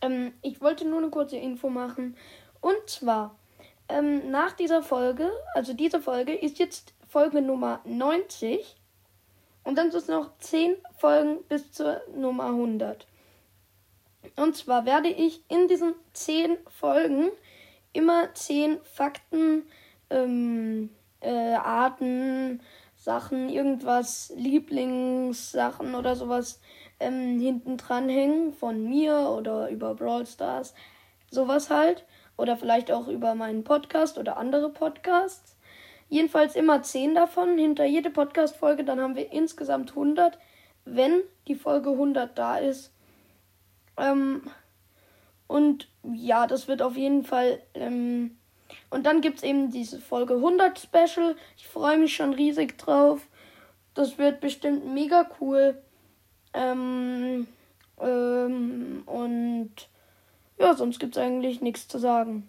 Ähm, ich wollte nur eine kurze Info machen. Und zwar, ähm, nach dieser Folge, also diese Folge ist jetzt Folge Nummer 90. Und dann sind es noch 10 Folgen bis zur Nummer 100. Und zwar werde ich in diesen 10 Folgen immer 10 Fakten, ähm, äh, Arten, Sachen, irgendwas, Lieblingssachen oder sowas ähm, hinten dran hängen von mir oder über Brawl Stars. Sowas halt. Oder vielleicht auch über meinen Podcast oder andere Podcasts. Jedenfalls immer 10 davon hinter jede Podcast-Folge. Dann haben wir insgesamt 100, wenn die Folge 100 da ist. Ähm, und ja, das wird auf jeden Fall. Ähm, und dann gibt es eben diese Folge 100 Special. Ich freue mich schon riesig drauf. Das wird bestimmt mega cool. Ähm, ähm, und ja, sonst gibt es eigentlich nichts zu sagen.